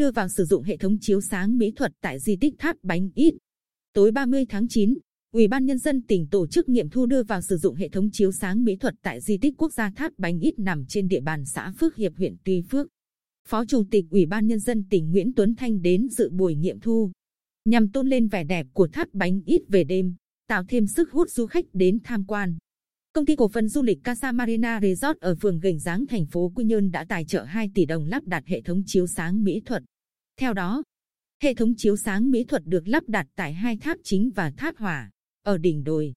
đưa vào sử dụng hệ thống chiếu sáng mỹ thuật tại di tích Tháp Bánh Ít. Tối 30 tháng 9, Ủy ban Nhân dân tỉnh tổ chức nghiệm thu đưa vào sử dụng hệ thống chiếu sáng mỹ thuật tại di tích quốc gia Tháp Bánh Ít nằm trên địa bàn xã Phước Hiệp huyện Tuy Phước. Phó Chủ tịch Ủy ban Nhân dân tỉnh Nguyễn Tuấn Thanh đến dự buổi nghiệm thu, nhằm tôn lên vẻ đẹp của Tháp Bánh Ít về đêm, tạo thêm sức hút du khách đến tham quan. Công ty cổ phần du lịch Casa Marina Resort ở phường Gành Giáng thành phố Quy Nhơn đã tài trợ 2 tỷ đồng lắp đặt hệ thống chiếu sáng mỹ thuật. Theo đó, hệ thống chiếu sáng mỹ thuật được lắp đặt tại hai tháp chính và tháp hỏa ở đỉnh đồi.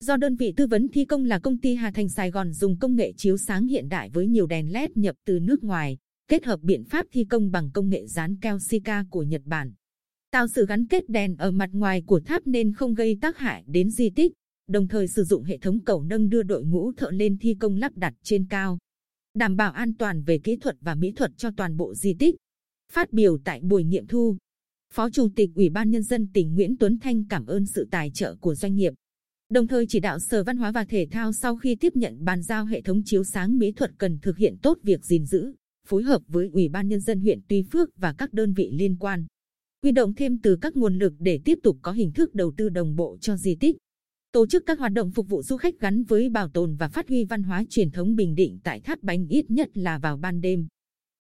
Do đơn vị tư vấn thi công là công ty Hà Thành Sài Gòn dùng công nghệ chiếu sáng hiện đại với nhiều đèn LED nhập từ nước ngoài, kết hợp biện pháp thi công bằng công nghệ dán keo Sika của Nhật Bản. Tạo sự gắn kết đèn ở mặt ngoài của tháp nên không gây tác hại đến di tích, đồng thời sử dụng hệ thống cầu nâng đưa đội ngũ thợ lên thi công lắp đặt trên cao, đảm bảo an toàn về kỹ thuật và mỹ thuật cho toàn bộ di tích. Phát biểu tại buổi nghiệm thu, Phó Chủ tịch Ủy ban Nhân dân tỉnh Nguyễn Tuấn Thanh cảm ơn sự tài trợ của doanh nghiệp, đồng thời chỉ đạo Sở Văn hóa và Thể thao sau khi tiếp nhận bàn giao hệ thống chiếu sáng mỹ thuật cần thực hiện tốt việc gìn giữ, phối hợp với Ủy ban Nhân dân huyện Tuy Phước và các đơn vị liên quan. Huy động thêm từ các nguồn lực để tiếp tục có hình thức đầu tư đồng bộ cho di tích. Tổ chức các hoạt động phục vụ du khách gắn với bảo tồn và phát huy văn hóa truyền thống Bình Định tại Tháp Bánh ít nhất là vào ban đêm.